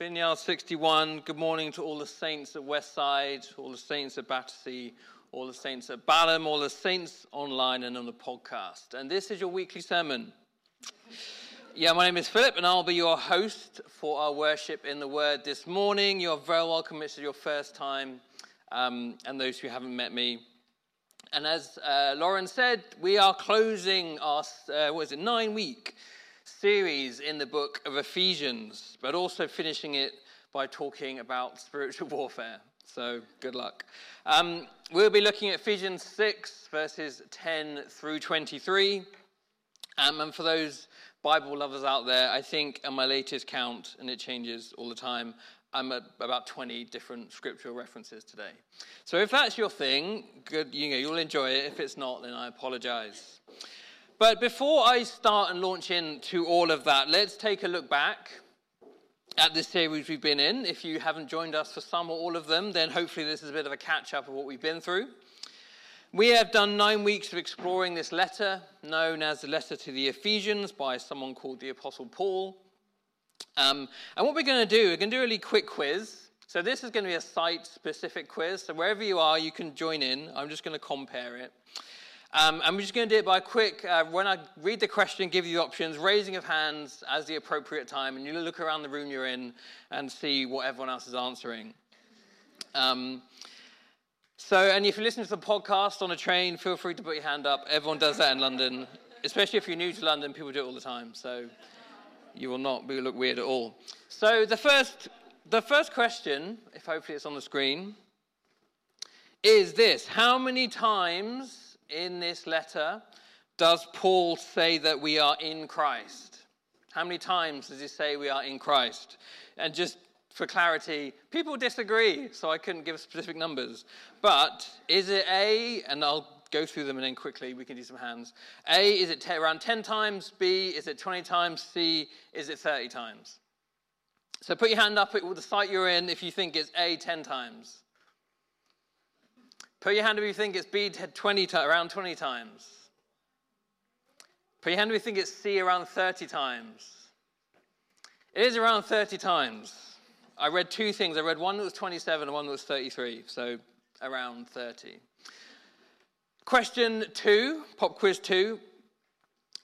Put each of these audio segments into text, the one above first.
Vineyard 61. Good morning to all the saints at Westside, all the saints at Battersea, all the saints at Balham, all the saints online and on the podcast. And this is your weekly sermon. Yeah, my name is Philip, and I'll be your host for our worship in the Word this morning. You're very welcome. It's your first time, um, and those who haven't met me. And as uh, Lauren said, we are closing our, uh, what is it, nine week series in the book of Ephesians, but also finishing it by talking about spiritual warfare. So good luck. Um, we'll be looking at Ephesians 6, verses 10 through 23. Um, and for those Bible lovers out there, I think on my latest count, and it changes all the time, I'm at about 20 different scriptural references today. So if that's your thing, good, you know, you'll enjoy it. If it's not, then I apologize. But before I start and launch into all of that, let's take a look back at this series we've been in. If you haven't joined us for some or all of them, then hopefully this is a bit of a catch up of what we've been through. We have done nine weeks of exploring this letter, known as the letter to the Ephesians by someone called the Apostle Paul. Um, and what we're going to do, we're going to do a really quick quiz. So this is going to be a site specific quiz. So wherever you are, you can join in. I'm just going to compare it. Um, and we're just going to do it by a quick, uh, when I read the question, give you the options, raising of hands as the appropriate time, and you look around the room you're in and see what everyone else is answering. Um, so, and if you listen to the podcast on a train, feel free to put your hand up. Everyone does that in London, especially if you're new to London, people do it all the time. So you will not be, look weird at all. So the first, the first question, if hopefully it's on the screen, is this How many times in this letter does Paul say that we are in Christ? How many times does he say we are in Christ? And just for clarity, people disagree, so I couldn't give specific numbers. But is it A, and I'll go through them and then quickly we can do some hands. A, is it t- around 10 times? B, is it 20 times? C, is it 30 times? So put your hand up at the site you're in if you think it's A 10 times. Put your hand if you think it's B 20 around 20 times. Put your hand if you think it's C around 30 times. It is around 30 times. I read two things. I read one that was 27 and one that was 33, so around 30. Question two, pop quiz two.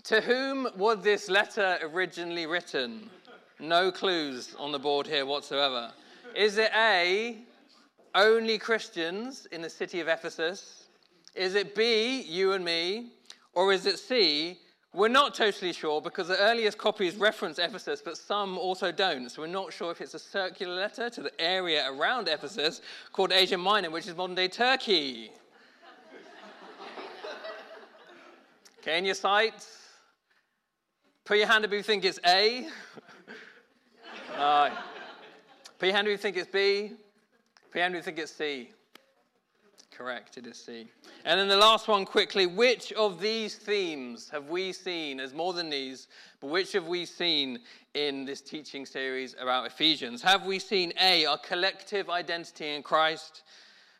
To whom was this letter originally written? No clues on the board here whatsoever. Is it A, only Christians in the city of Ephesus? Is it B, you and me? Or is it C, we're not totally sure because the earliest copies reference Ephesus, but some also don't. So we're not sure if it's a circular letter to the area around Ephesus called Asia Minor, which is modern day Turkey. okay, in your sites, put your hand up if you think it's A. uh, put your hand up if you think it's B. You think it's C? Correct, it is C. And then the last one quickly which of these themes have we seen as more than these, but which have we seen in this teaching series about Ephesians? Have we seen A, our collective identity in Christ?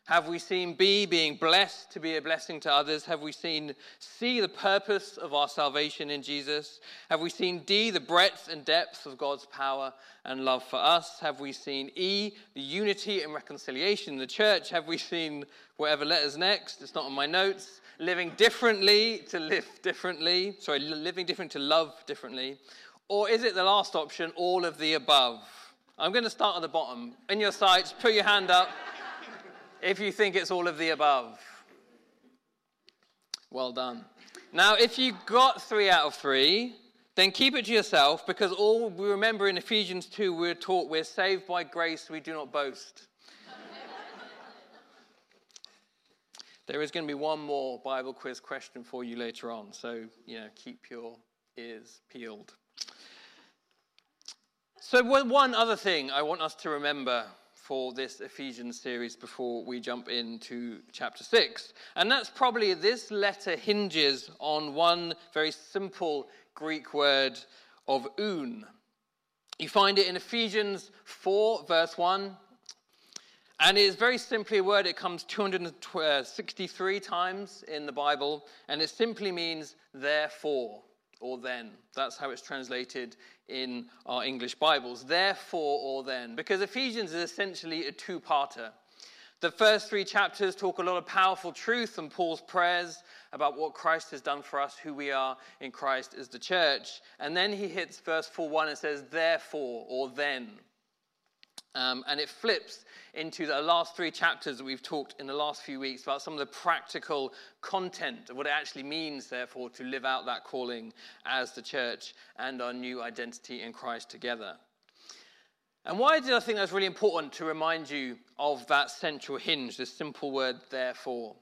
Have we seen B, being blessed to be a blessing to others? Have we seen C, the purpose of our salvation in Jesus? Have we seen D, the breadth and depth of God's power and love for us? Have we seen E, the unity and reconciliation in the church? Have we seen whatever letters next? It's not on my notes. Living differently to live differently. Sorry, living different to love differently. Or is it the last option, all of the above? I'm going to start at the bottom. In your sites, put your hand up if you think it's all of the above. Well done. Now, if you got three out of three, then keep it to yourself because all we remember in Ephesians 2, we're taught we're saved by grace, we do not boast. there is going to be one more Bible quiz question for you later on, so you know, keep your ears peeled. So, one other thing I want us to remember for this Ephesians series before we jump into chapter 6. And that's probably this letter hinges on one very simple Greek word of oun. You find it in Ephesians 4, verse 1. And it is very simply a word, it comes 263 uh, times in the Bible, and it simply means therefore or then. That's how it's translated in our English Bibles. Therefore or then. Because Ephesians is essentially a two parter. The first three chapters talk a lot of powerful truth and Paul's prayers about what Christ has done for us, who we are in Christ as the church. And then he hits verse 4 1 and says, therefore or then. Um, and it flips into the last three chapters that we've talked in the last few weeks about some of the practical content of what it actually means, therefore, to live out that calling as the church and our new identity in Christ together. And why did I think that's really important to remind you of that central hinge, this simple word, therefore?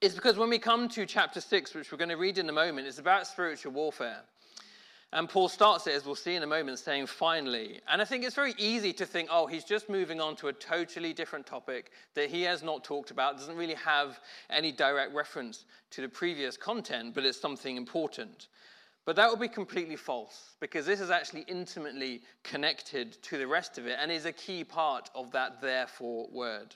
It's because when we come to chapter 6, which we're going to read in a moment, it's about spiritual warfare. And Paul starts it, as we'll see in a moment, saying finally. And I think it's very easy to think, oh, he's just moving on to a totally different topic that he has not talked about, doesn't really have any direct reference to the previous content, but it's something important. But that would be completely false, because this is actually intimately connected to the rest of it and is a key part of that therefore word.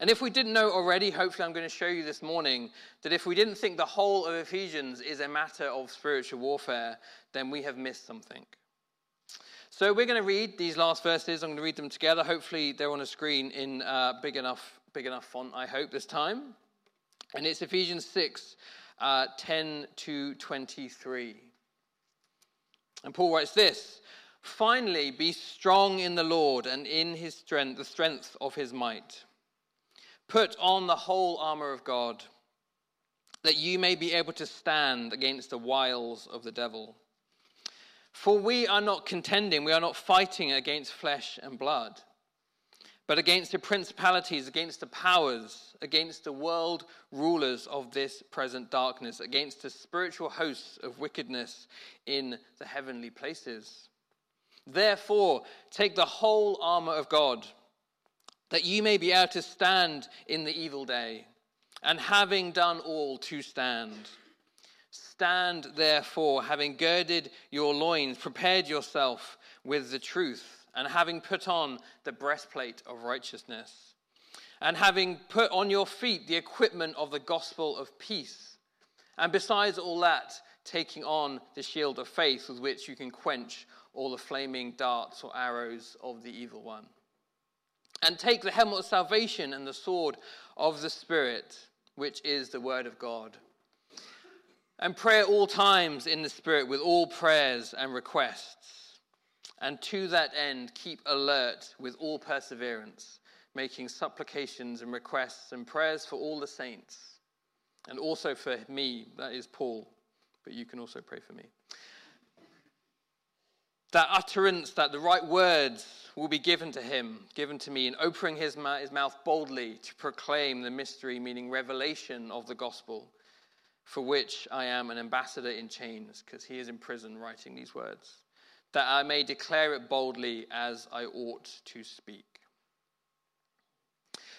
And if we didn't know already, hopefully I'm going to show you this morning that if we didn't think the whole of Ephesians is a matter of spiritual warfare, then we have missed something. So we're going to read these last verses. I'm going to read them together. Hopefully they're on a screen in uh, big enough, big enough font. I hope this time. And it's Ephesians 6, uh, 10 to 23. And Paul writes this Finally, be strong in the Lord and in his strength, the strength of his might. Put on the whole armor of God, that you may be able to stand against the wiles of the devil. For we are not contending, we are not fighting against flesh and blood, but against the principalities, against the powers, against the world rulers of this present darkness, against the spiritual hosts of wickedness in the heavenly places. Therefore, take the whole armor of God that you may be able to stand in the evil day, and having done all to stand. Stand therefore, having girded your loins, prepared yourself with the truth, and having put on the breastplate of righteousness, and having put on your feet the equipment of the gospel of peace, and besides all that, taking on the shield of faith with which you can quench all the flaming darts or arrows of the evil one and take the helmet of salvation and the sword of the Spirit, which is the word of God. And pray at all times in the Spirit with all prayers and requests. And to that end, keep alert with all perseverance, making supplications and requests and prayers for all the saints, and also for me, that is Paul, but you can also pray for me. That utterance, that the right words will be given to him, given to me, in opening his, his mouth boldly to proclaim the mystery, meaning revelation of the gospel, for which I am an ambassador in chains, because he is in prison writing these words, that I may declare it boldly as I ought to speak.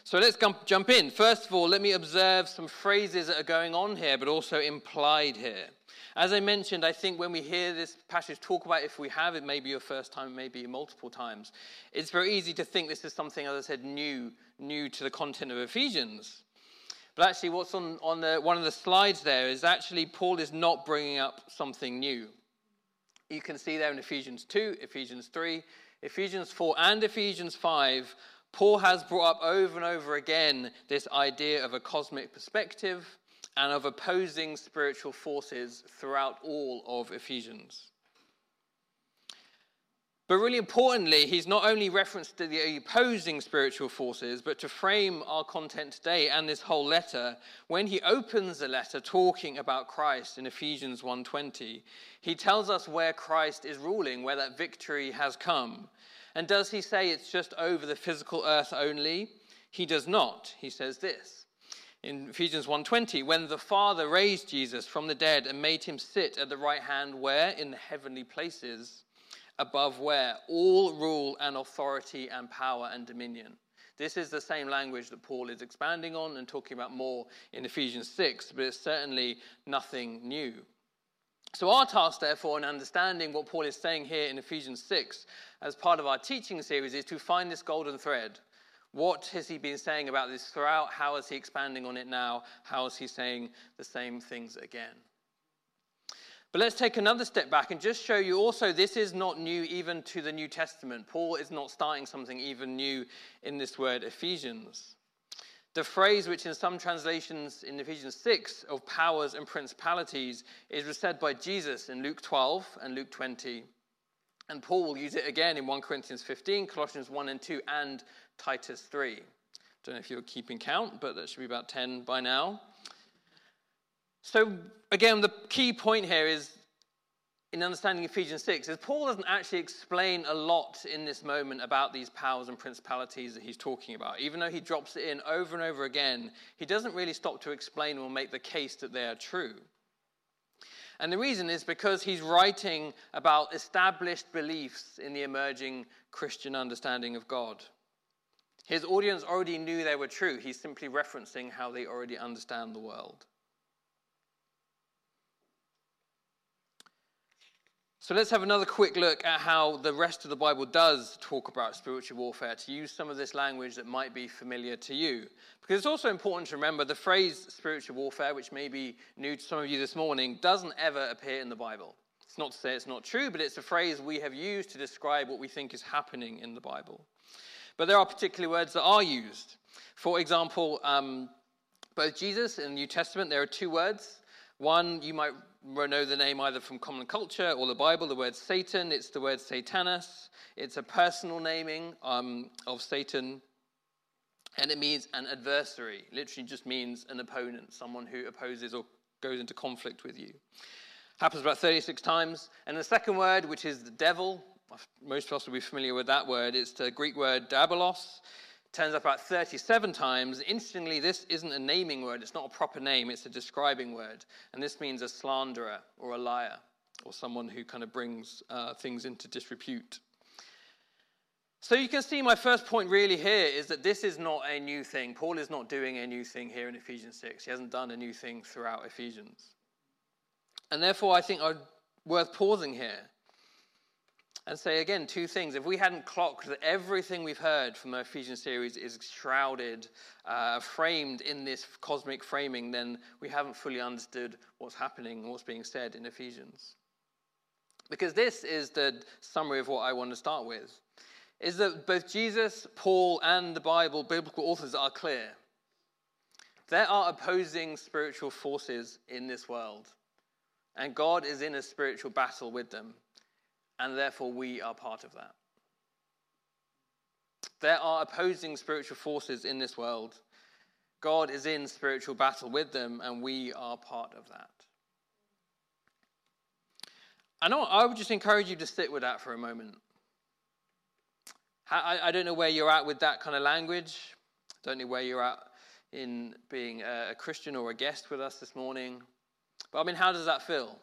So let's jump in. First of all, let me observe some phrases that are going on here, but also implied here. As I mentioned, I think when we hear this passage talk about if we have, it may be your first time, maybe multiple times, it's very easy to think this is something, as I said, new, new to the content of Ephesians. But actually, what's on, on the, one of the slides there is actually Paul is not bringing up something new. You can see there in Ephesians 2, Ephesians 3, Ephesians 4, and Ephesians 5, Paul has brought up over and over again this idea of a cosmic perspective and of opposing spiritual forces throughout all of Ephesians. But really importantly, he's not only referenced to the opposing spiritual forces, but to frame our content today and this whole letter, when he opens the letter talking about Christ in Ephesians 1:20, he tells us where Christ is ruling, where that victory has come. And does he say it's just over the physical earth only? He does not. He says this in Ephesians 1:20 when the Father raised Jesus from the dead and made him sit at the right hand where in the heavenly places above where? All rule and authority and power and dominion. This is the same language that Paul is expanding on and talking about more in Ephesians 6, but it's certainly nothing new. So, our task, therefore, in understanding what Paul is saying here in Ephesians 6 as part of our teaching series is to find this golden thread. What has he been saying about this throughout? How is he expanding on it now? How is he saying the same things again? But let's take another step back and just show you also this is not new even to the New Testament. Paul is not starting something even new in this word Ephesians. The phrase, which in some translations in Ephesians 6 of powers and principalities, is said by Jesus in Luke 12 and Luke 20. And Paul will use it again in 1 Corinthians 15, Colossians 1 and 2, and Titus 3. I Don't know if you're keeping count, but that should be about 10 by now. So, again, the key point here is in understanding Ephesians 6 is Paul doesn't actually explain a lot in this moment about these powers and principalities that he's talking about. Even though he drops it in over and over again, he doesn't really stop to explain or make the case that they are true. And the reason is because he's writing about established beliefs in the emerging Christian understanding of God. His audience already knew they were true. He's simply referencing how they already understand the world. So let's have another quick look at how the rest of the Bible does talk about spiritual warfare, to use some of this language that might be familiar to you. Because it's also important to remember the phrase spiritual warfare, which may be new to some of you this morning, doesn't ever appear in the Bible. It's not to say it's not true, but it's a phrase we have used to describe what we think is happening in the Bible. But there are particular words that are used. For example, um, both Jesus in the New Testament, there are two words. One you might know the name either from common culture or the Bible, the word Satan. It's the word Satanas. It's a personal naming um, of Satan. And it means an adversary. Literally just means an opponent, someone who opposes or goes into conflict with you. Happens about 36 times. And the second word, which is the devil, most of us will be familiar with that word. It's the Greek word diabolos turns up about 37 times. Interestingly, this isn't a naming word, it's not a proper name, it's a describing word. And this means a slanderer or a liar or someone who kind of brings uh, things into disrepute. So you can see my first point really here is that this is not a new thing. Paul is not doing a new thing here in Ephesians 6. He hasn't done a new thing throughout Ephesians. And therefore, I think I'm worth pausing here and say again two things. If we hadn't clocked that everything we've heard from the Ephesians series is shrouded, uh, framed in this cosmic framing, then we haven't fully understood what's happening and what's being said in Ephesians. Because this is the summary of what I want to start with is that both Jesus, Paul, and the Bible, biblical authors, are clear. There are opposing spiritual forces in this world, and God is in a spiritual battle with them and therefore we are part of that. There are opposing spiritual forces in this world. God is in spiritual battle with them, and we are part of that. And I would just encourage you to sit with that for a moment. I, don't know where you're at with that kind of language. I don't know where you're at in being a Christian or a guest with us this morning. But I mean, how does that feel?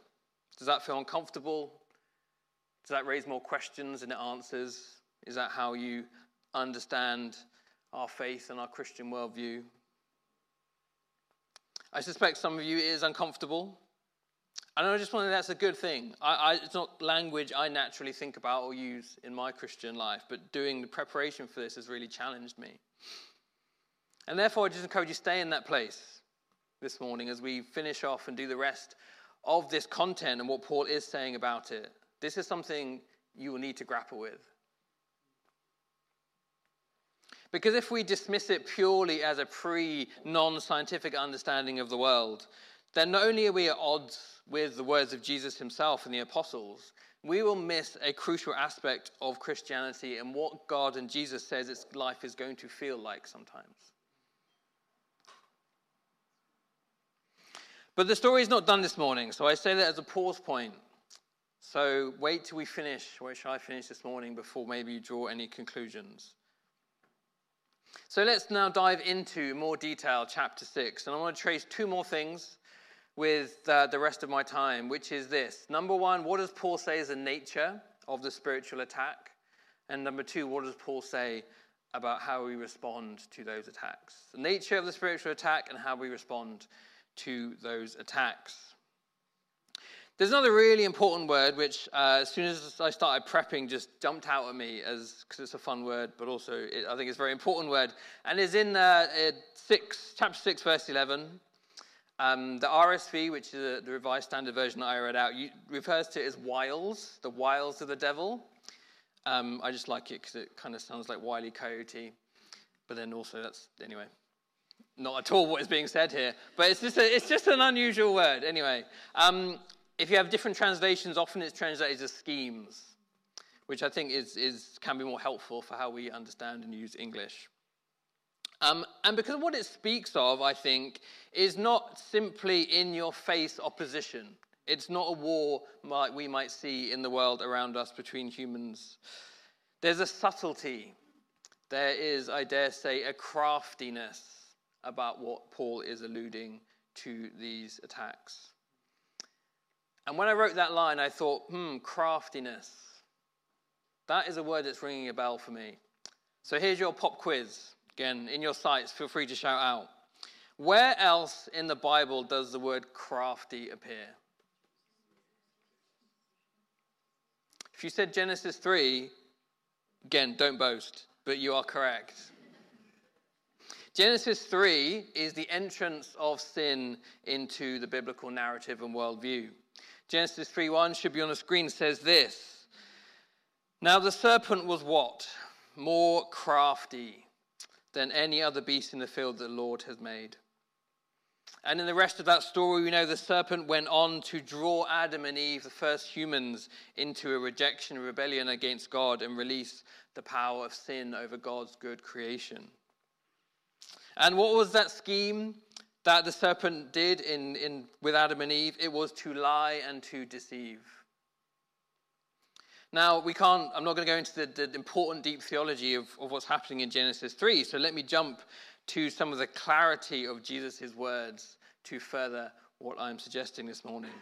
Does that feel uncomfortable? Does that raise more questions than it answers? Is that how you understand our faith and our Christian worldview? I suspect some of you it is uncomfortable. And I just wonder that's a good thing. I, I, it's not language I naturally think about or use in my Christian life, but doing the preparation for this has really challenged me. And therefore, I just encourage you to stay in that place this morning as we finish off and do the rest of this content and what Paul is saying about it. This is something you will need to grapple with. Because if we dismiss it purely as a pre non scientific understanding of the world, then not only are we at odds with the words of Jesus himself and the apostles, we will miss a crucial aspect of Christianity and what God and Jesus says its life is going to feel like sometimes. But the story is not done this morning, so I say that as a pause point. So wait till we finish, shall I finish this morning, before maybe you draw any conclusions. So let's now dive into more detail, chapter 6. And I want to trace two more things with uh, the rest of my time, which is this. Number one, what does Paul say is the nature of the spiritual attack? And number two, what does Paul say about how we respond to those attacks? The nature of the spiritual attack and how we respond to those attacks. There's another really important word which, uh, as soon as I started prepping, just jumped out at me as because it's a fun word, but also it, I think it's a very important word, and is in uh, six, chapter six, verse eleven. Um, the RSV, which is the Revised Standard Version that I read out, refers to it as wiles, the wiles of the devil. Um, I just like it because it kind of sounds like Wile E. Coyote, but then also that's anyway not at all what is being said here, but it's just, a, it's just an unusual word. Anyway, um, if you have different translations, often it's translated as schemes, which I think is, is, can be more helpful for how we understand and use English. Um, and because what it speaks of, I think, is not simply in your face opposition. It's not a war like we might see in the world around us between humans. There's a subtlety. There is, I dare say, a craftiness about what Paul is alluding to these attacks. And when I wrote that line, I thought, hmm, craftiness. That is a word that's ringing a bell for me. So here's your pop quiz. Again, in your sites, feel free to shout out. Where else in the Bible does the word crafty appear? If you said Genesis 3, again, don't boast, but you are correct. Genesis 3 is the entrance of sin into the biblical narrative and worldview. Genesis 3:1 should be on the screen says this. Now the serpent was what? More crafty than any other beast in the field that the Lord has made. And in the rest of that story, we know the serpent went on to draw Adam and Eve, the first humans, into a rejection, a rebellion against God, and release the power of sin over God's good creation. And what was that scheme that the serpent did in, in, with Adam and Eve? It was to lie and to deceive. Now, we can't, I'm not going to go into the, the important deep theology of, of what's happening in Genesis 3, so let me jump to some of the clarity of Jesus' words to further what I'm suggesting this morning.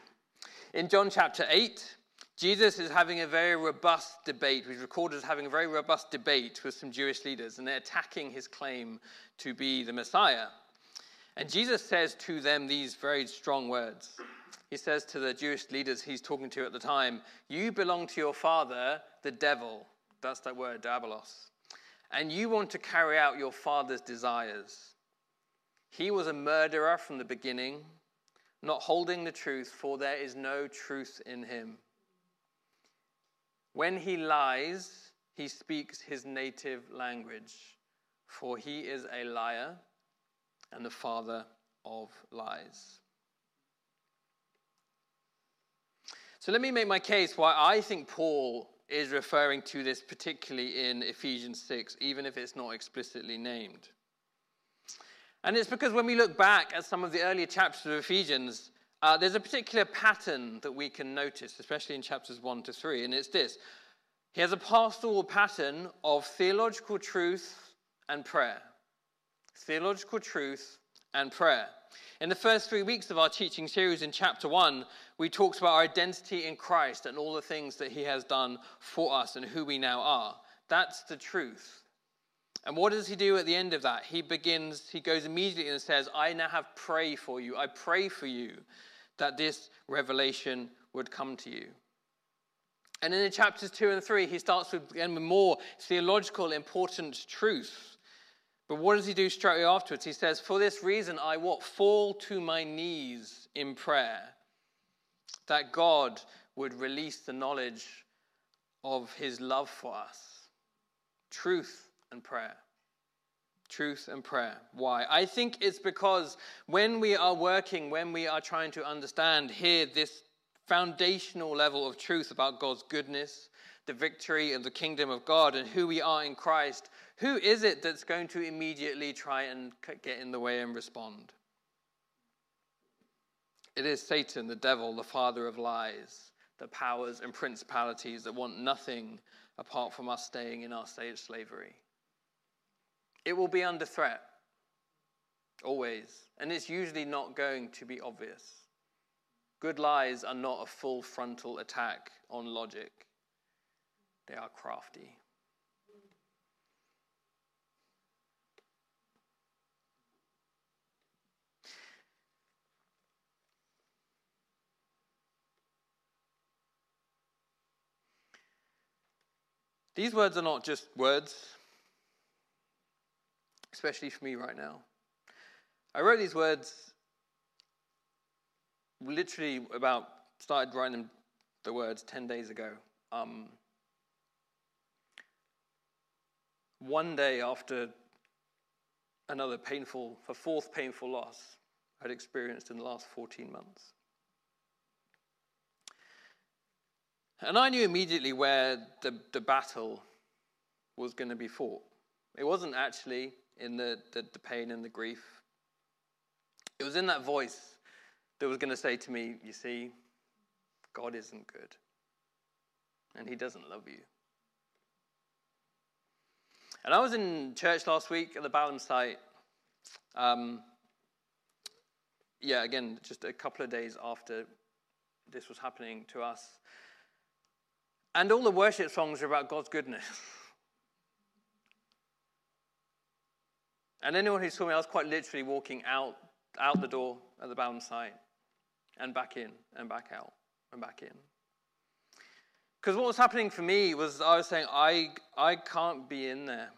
In John chapter 8, Jesus is having a very robust debate. He's recorded as having a very robust debate with some Jewish leaders, and they're attacking his claim to be the Messiah. And Jesus says to them these very strong words. He says to the Jewish leaders he's talking to at the time, You belong to your father, the devil. That's that word, diabolos. And you want to carry out your father's desires. He was a murderer from the beginning, not holding the truth, for there is no truth in him. When he lies, he speaks his native language, for he is a liar and the father of lies. So let me make my case why I think Paul is referring to this particularly in Ephesians 6, even if it's not explicitly named. And it's because when we look back at some of the earlier chapters of Ephesians, uh, there's a particular pattern that we can notice, especially in chapters 1 to 3, and it's this. He has a pastoral pattern of theological truth and prayer. Theological truth and prayer. In the first three weeks of our teaching series in chapter 1, we talked about our identity in Christ and all the things that he has done for us and who we now are. That's the truth. And what does he do at the end of that? He begins, he goes immediately and says, I now have pray for you. I pray for you that this revelation would come to you. And in chapters 2 and 3, he starts with, again, with more theological, important truth. But what does he do straight afterwards? He says, For this reason, I what? Fall to my knees in prayer, that God would release the knowledge of his love for us. Truth and prayer truth and prayer. Why? I think it's because when we are working, when we are trying to understand here this foundational level of truth about God's goodness, the victory of the kingdom of God, and who we are in Christ, who is it that's going to immediately try and get in the way and respond? It is Satan, the devil, the father of lies, the powers and principalities that want nothing apart from us staying in our state of slavery. It will be under threat, always. And it's usually not going to be obvious. Good lies are not a full frontal attack on logic. They are crafty. These words are not just words, especially for me right now. I wrote these words literally about, started writing the words 10 days ago. Um, one day after another painful, a fourth painful loss I'd experienced in the last 14 months. And I knew immediately where the, the battle was going to be fought. It wasn't actually in the, the, the pain and the grief, it was in that voice that was going to say to me, You see, God isn't good, and He doesn't love you. And I was in church last week at the Balham site. Um, yeah, again, just a couple of days after this was happening to us. And all the worship songs are about God's goodness. and anyone who saw me, I was quite literally walking out, out the door at the Balham site and back in and back out and back in. Because what was happening for me was I was saying, I, I can't be in there.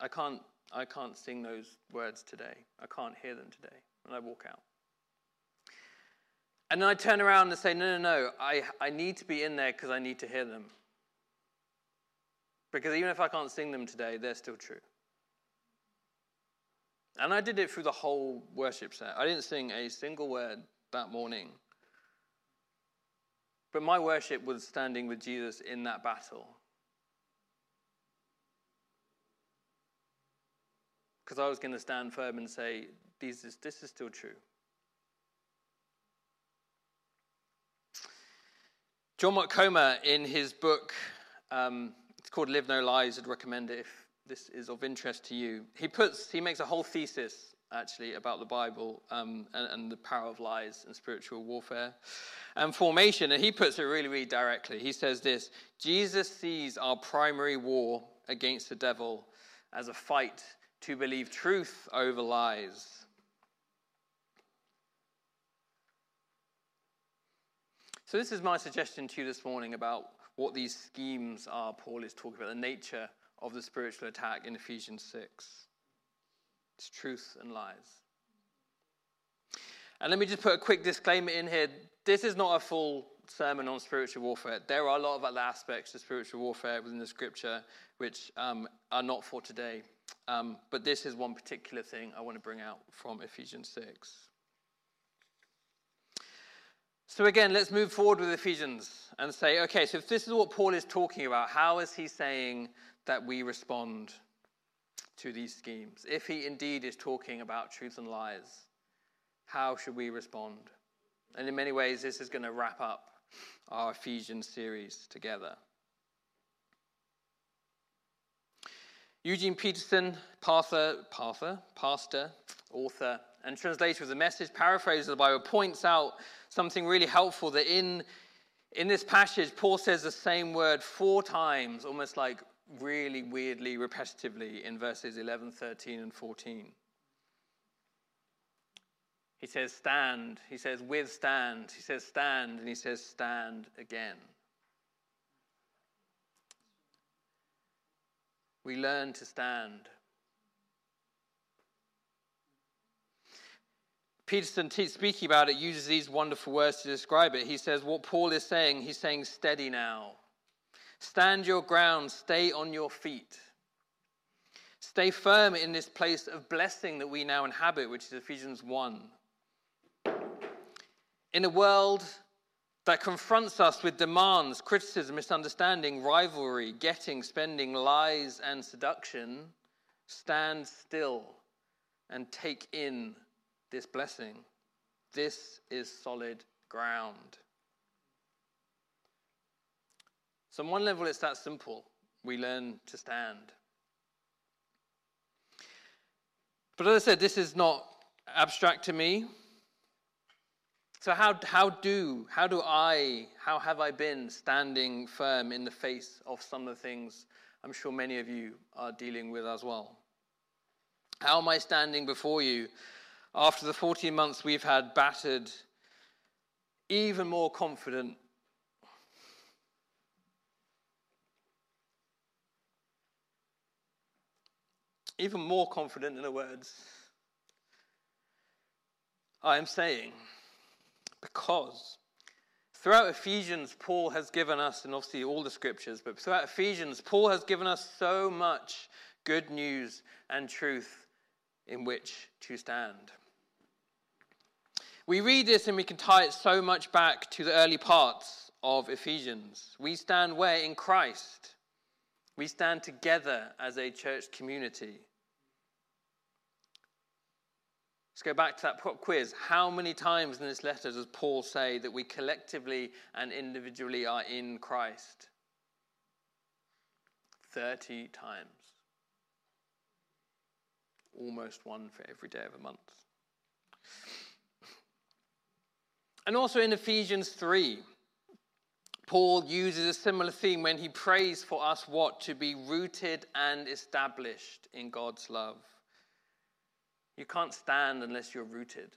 I can't, I can't sing those words today. I can't hear them today. And I walk out. And then I turn around and say, no, no, no, I, I need to be in there because I need to hear them. Because even if I can't sing them today, they're still true. And I did it through the whole worship set. I didn't sing a single word that morning. But my worship was standing with Jesus in that battle. Because I was going to stand firm and say, this is, this is still true. John Comer, in his book, um, it's called Live No Lies, I'd recommend it if this is of interest to you. He puts, he makes a whole thesis actually about the Bible um, and, and, the power of lies and spiritual warfare and formation. And he puts it really, really directly. He says this Jesus sees our primary war against the devil as a fight to believe truth over lies. So, this is my suggestion to you this morning about what these schemes are Paul is talking about, the nature of the spiritual attack in Ephesians 6. It's truth and lies. And let me just put a quick disclaimer in here. This is not a full sermon on spiritual warfare. There are a lot of other aspects to spiritual warfare within the scripture which um, are not for today. Um, but this is one particular thing I want to bring out from Ephesians 6. So, again, let's move forward with Ephesians and say, okay, so if this is what Paul is talking about, how is he saying that we respond to these schemes? If he indeed is talking about truth and lies, how should we respond? And in many ways, this is going to wrap up our Ephesians series together. Eugene Peterson, pastor, pastor, pastor, author, and translator of the message, paraphrase of the Bible, points out something really helpful that in, in this passage, Paul says the same word four times, almost like really weirdly repetitively in verses 11, 13, and 14. He says, stand. He says, withstand. He says, stand. And he says, stand again. We learn to stand Peterson, speaking about it, uses these wonderful words to describe it. He says, What Paul is saying, he's saying, steady now. Stand your ground, stay on your feet. Stay firm in this place of blessing that we now inhabit, which is Ephesians 1. In a world that confronts us with demands, criticism, misunderstanding, rivalry, getting, spending, lies, and seduction, stand still and take in this blessing. This is solid ground. So, on one level, it's that simple. We learn to stand. But as I said, this is not abstract to me. So, how, how do, how do I, how have I been standing firm in the face of some of the things I'm sure many of you are dealing with as well? How am I standing before you after the 14 months we've had battered, even more confident? Even more confident in the words I am saying, because throughout Ephesians, Paul has given us, and obviously all the scriptures, but throughout Ephesians, Paul has given us so much good news and truth in which to stand. We read this and we can tie it so much back to the early parts of Ephesians. We stand where? In Christ. We stand together as a church community. Let's go back to that pop quiz. How many times in this letter does Paul say that we collectively and individually are in Christ? 30 times almost one for every day of a month. And also in Ephesians 3, Paul uses a similar theme when he prays for us what? To be rooted and established in God's love. You can't stand unless you're rooted.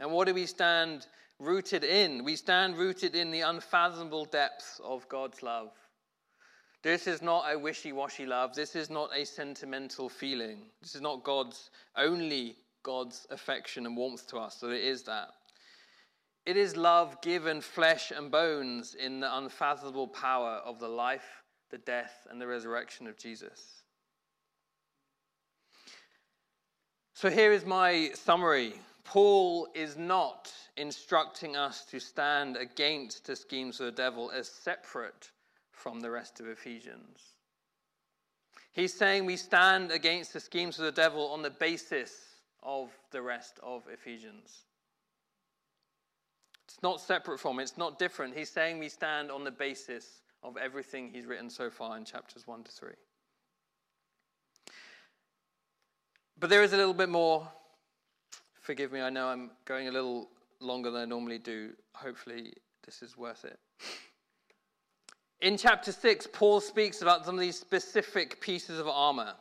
And what do we stand rooted in? We stand rooted in the unfathomable depths of God's love. This is not a wishy washy love. This is not a sentimental feeling. This is not God's, only God's affection and warmth to us. So it is that. It is love given flesh and bones in the unfathomable power of the life, the death, and the resurrection of Jesus. So here is my summary Paul is not instructing us to stand against the schemes of the devil as separate from the rest of Ephesians. He's saying we stand against the schemes of the devil on the basis of the rest of Ephesians. It's not separate from it, it's not different. He's saying we stand on the basis of everything he's written so far in chapters 1 to 3. But there is a little bit more. Forgive me, I know I'm going a little longer than I normally do. Hopefully, this is worth it. In chapter 6, Paul speaks about some of these specific pieces of armor.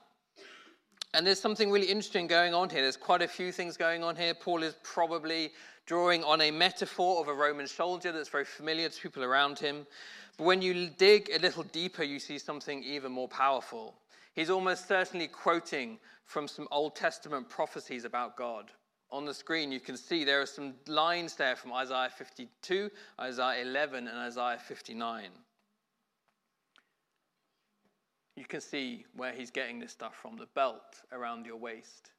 And there's something really interesting going on here. There's quite a few things going on here. Paul is probably drawing on a metaphor of a Roman soldier that's very familiar to people around him. But when you dig a little deeper, you see something even more powerful. He's almost certainly quoting from some Old Testament prophecies about God. On the screen, you can see there are some lines there from Isaiah 52, Isaiah 11, and Isaiah 59 you can see where he's getting this stuff from the belt around your waist,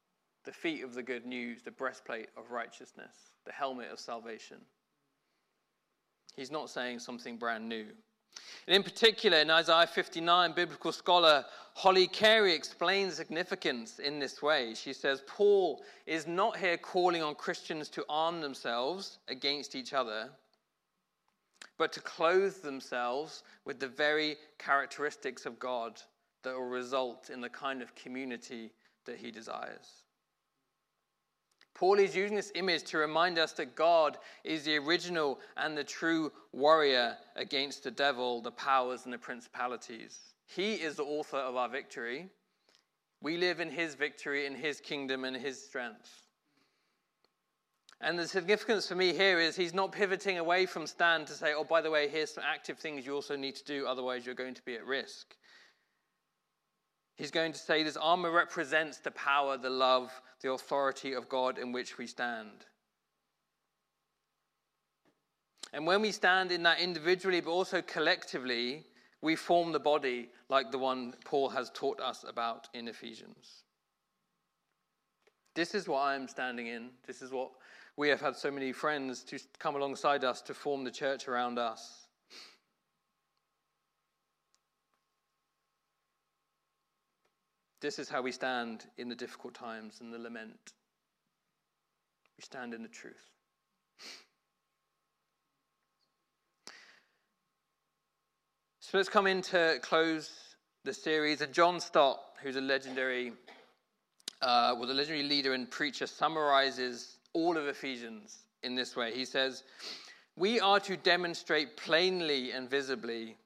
the feet of the good news, the breastplate of righteousness, the helmet of salvation. He's not saying something brand new. And in particular, in Isaiah 59, biblical scholar Holly Carey explains significance in this way. She says, Paul is not here calling on Christians to arm themselves against each other, but to clothe themselves with the very characteristics of God that will result in the kind of community that he desires. Paul is using this image to remind us that God is the original and the true warrior against the devil, the powers, and the principalities. He is the author of our victory. We live in his victory, in his kingdom, and his strength. And the significance for me here is he's not pivoting away from stand to say, oh, by the way, here's some active things you also need to do, otherwise you're going to be at risk. He's going to say this armor represents the power, the love, the authority of God in which we stand. And when we stand in that individually, but also collectively, we form the body like the one Paul has taught us about in Ephesians. This is what I am standing in. This is what we have had so many friends to come alongside us to form the church around us. This is how we stand in the difficult times and the lament. We stand in the truth. So let's come in to close the series. And John Stott, who's a legendary, uh, was a legendary leader and preacher, summarizes all of Ephesians in this way. He says, We are to demonstrate plainly and visibly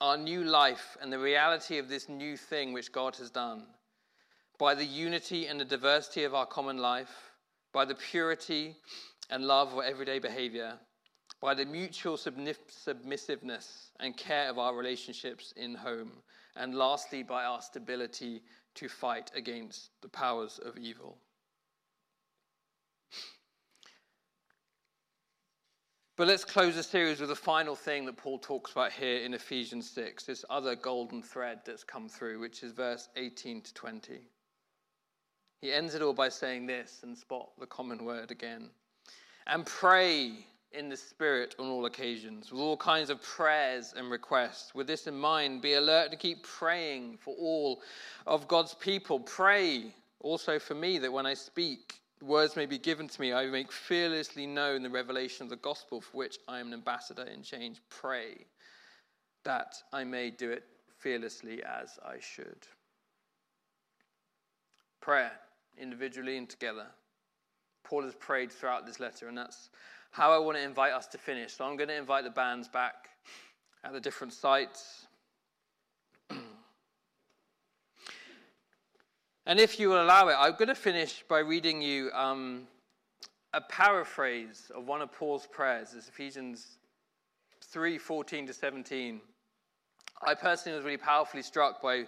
our new life and the reality of this new thing which God has done by the unity and the diversity of our common life, by the purity and love of everyday behavior, by the mutual submissiveness and care of our relationships in home, and lastly, by our stability to fight against the powers of evil. But let's close the series with the final thing that Paul talks about here in Ephesians 6, this other golden thread that's come through, which is verse 18 to 20. He ends it all by saying this, and spot the common word again. And pray in the Spirit on all occasions, with all kinds of prayers and requests. With this in mind, be alert to keep praying for all of God's people. Pray also for me that when I speak, words may be given to me, I make fearlessly known the revelation of the gospel for which I am an ambassador in change. Pray that I may do it fearlessly as I should. Prayer, individually and together. Paul has prayed throughout this letter, and that's how I want to invite us to finish. So I'm going to invite the bands back at the different sites. And if you will allow it, I'm going to finish by reading you um, a paraphrase of one of Paul's prayers. It's Ephesians 3 14 to 17. I personally was really powerfully struck by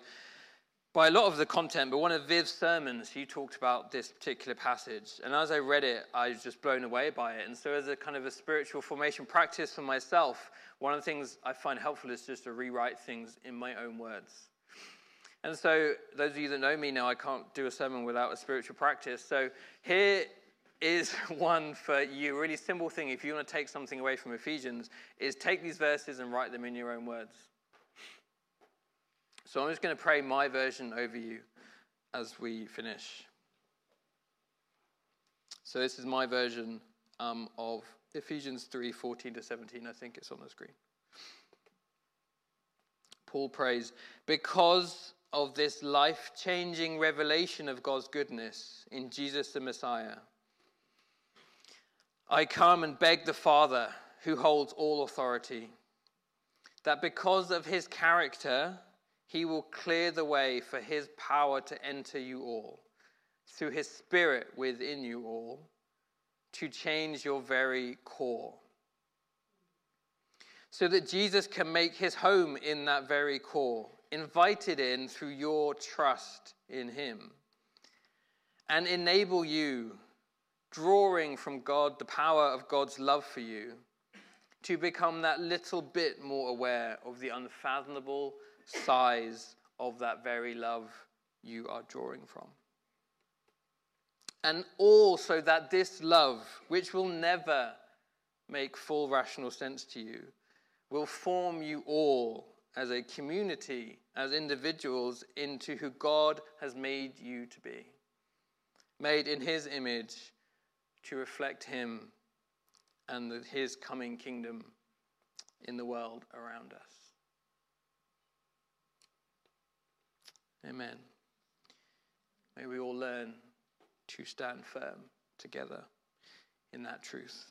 by a lot of the content, but one of Viv's sermons, he talked about this particular passage. And as I read it, I was just blown away by it. And so, as a kind of a spiritual formation practice for myself, one of the things I find helpful is just to rewrite things in my own words. And so, those of you that know me know I can't do a sermon without a spiritual practice. So, here is one for you. A really simple thing, if you want to take something away from Ephesians, is take these verses and write them in your own words. So I'm just going to pray my version over you as we finish. So this is my version um, of Ephesians 3 14 to 17. I think it's on the screen. Paul prays, because of this life changing revelation of God's goodness in Jesus the Messiah, I come and beg the Father who holds all authority, that because of his character, he will clear the way for his power to enter you all, through his spirit within you all, to change your very core. So that Jesus can make his home in that very core, invited in through your trust in him, and enable you, drawing from God the power of God's love for you, to become that little bit more aware of the unfathomable size of that very love you are drawing from. And also that this love, which will never make full rational sense to you, will form you all as a community, as individuals, into who God has made you to be. Made in His image to reflect Him and His coming kingdom in the world around us. Amen. May we all learn to stand firm together in that truth.